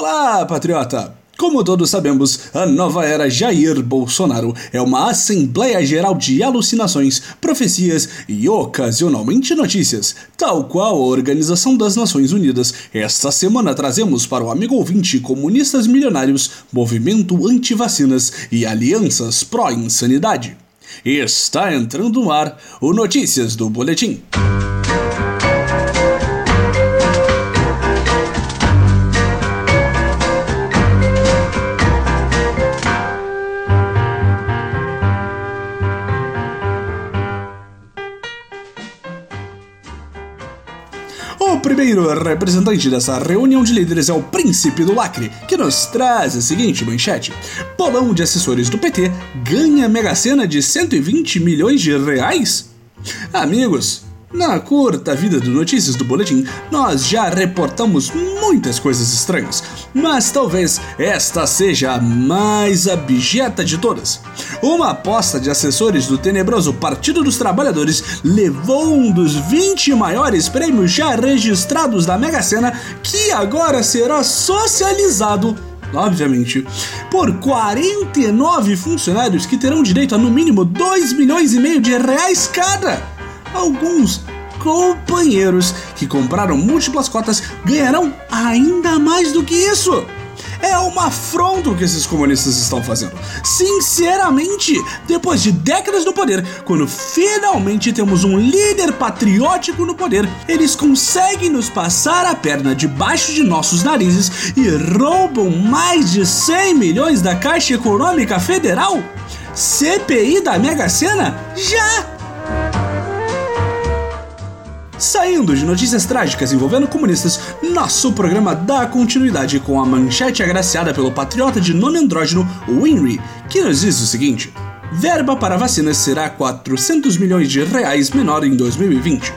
Olá, patriota! Como todos sabemos, a nova era Jair Bolsonaro é uma assembleia geral de alucinações, profecias e ocasionalmente notícias, tal qual a Organização das Nações Unidas. Esta semana trazemos para o amigo ouvinte comunistas milionários, movimento anti-vacinas e alianças pró-insanidade. Está entrando no ar o Notícias do Boletim. Primeiro representante dessa reunião de líderes é o Príncipe do Lacre, que nos traz a seguinte manchete: Polão de assessores do PT ganha Mega Sena de 120 milhões de reais? Amigos, na curta vida do Notícias do Boletim, nós já reportamos muitas coisas estranhas, mas talvez esta seja a mais abjeta de todas. Uma aposta de assessores do tenebroso Partido dos Trabalhadores levou um dos 20 maiores prêmios já registrados da Mega Sena, que agora será socializado obviamente, por 49 funcionários que terão direito a no mínimo 2 milhões e meio de reais cada alguns companheiros que compraram múltiplas cotas ganharão ainda mais do que isso. É uma afronta o que esses comunistas estão fazendo. Sinceramente, depois de décadas no poder, quando finalmente temos um líder patriótico no poder, eles conseguem nos passar a perna debaixo de nossos narizes e roubam mais de 100 milhões da Caixa Econômica Federal? CPI da Mega Sena? Já! Saindo de notícias trágicas envolvendo comunistas, nosso programa dá continuidade com a manchete agraciada pelo patriota de nome andrógeno Winry, que nos diz o seguinte: Verba para vacinas será 400 milhões de reais menor em 2020.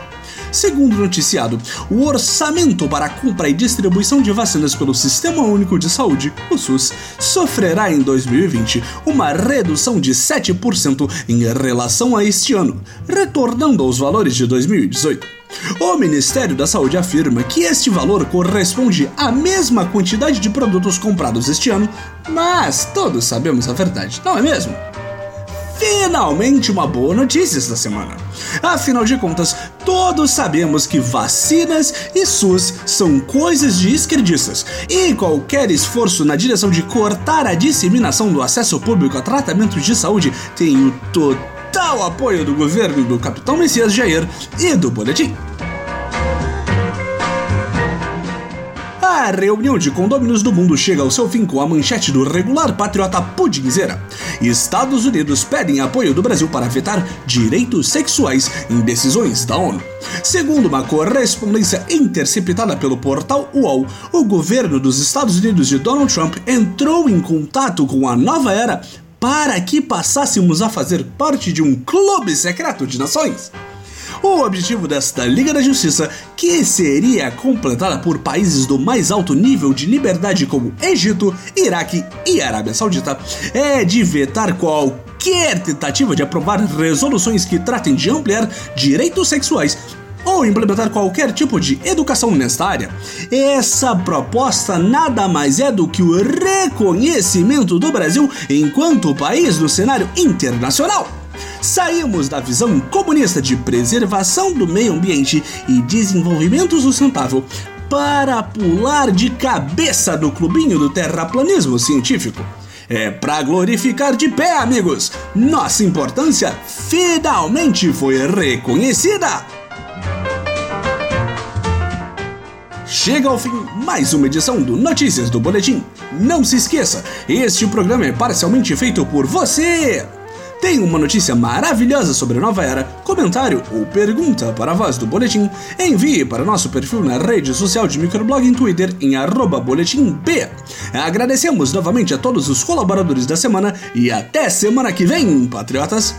Segundo o noticiado, o orçamento para a compra e distribuição de vacinas pelo Sistema Único de Saúde, o SUS, sofrerá em 2020 uma redução de 7% em relação a este ano, retornando aos valores de 2018. O Ministério da Saúde afirma que este valor corresponde à mesma quantidade de produtos comprados este ano, mas todos sabemos a verdade, não é mesmo? Finalmente uma boa notícia esta semana. Afinal de contas, todos sabemos que vacinas e SUS são coisas de esquerdistas, e qualquer esforço na direção de cortar a disseminação do acesso público a tratamentos de saúde tem o total total apoio do governo do capitão Messias Jair e do Boletim. A reunião de condôminos do mundo chega ao seu fim com a manchete do regular patriota Pudinzeira. Estados Unidos pedem apoio do Brasil para vetar direitos sexuais em decisões da ONU. Segundo uma correspondência interceptada pelo portal UOL, o governo dos Estados Unidos de Donald Trump entrou em contato com a nova era para que passássemos a fazer parte de um clube secreto de nações. O objetivo desta Liga da Justiça, que seria completada por países do mais alto nível de liberdade como Egito, Iraque e Arábia Saudita, é de vetar qualquer tentativa de aprovar resoluções que tratem de ampliar direitos sexuais ou implementar qualquer tipo de educação nesta área. Essa proposta nada mais é do que o reconhecimento do Brasil enquanto país no cenário internacional. Saímos da visão comunista de preservação do meio ambiente e desenvolvimento sustentável para pular de cabeça no clubinho do terraplanismo científico. É para glorificar de pé, amigos! Nossa importância finalmente foi reconhecida! Chega ao fim mais uma edição do Notícias do Boletim. Não se esqueça, este programa é parcialmente feito por você. Tem uma notícia maravilhosa sobre a nova era, comentário ou pergunta para a voz do Boletim? Envie para nosso perfil na rede social de microblog em Twitter em boletimb. Agradecemos novamente a todos os colaboradores da semana e até semana que vem, patriotas!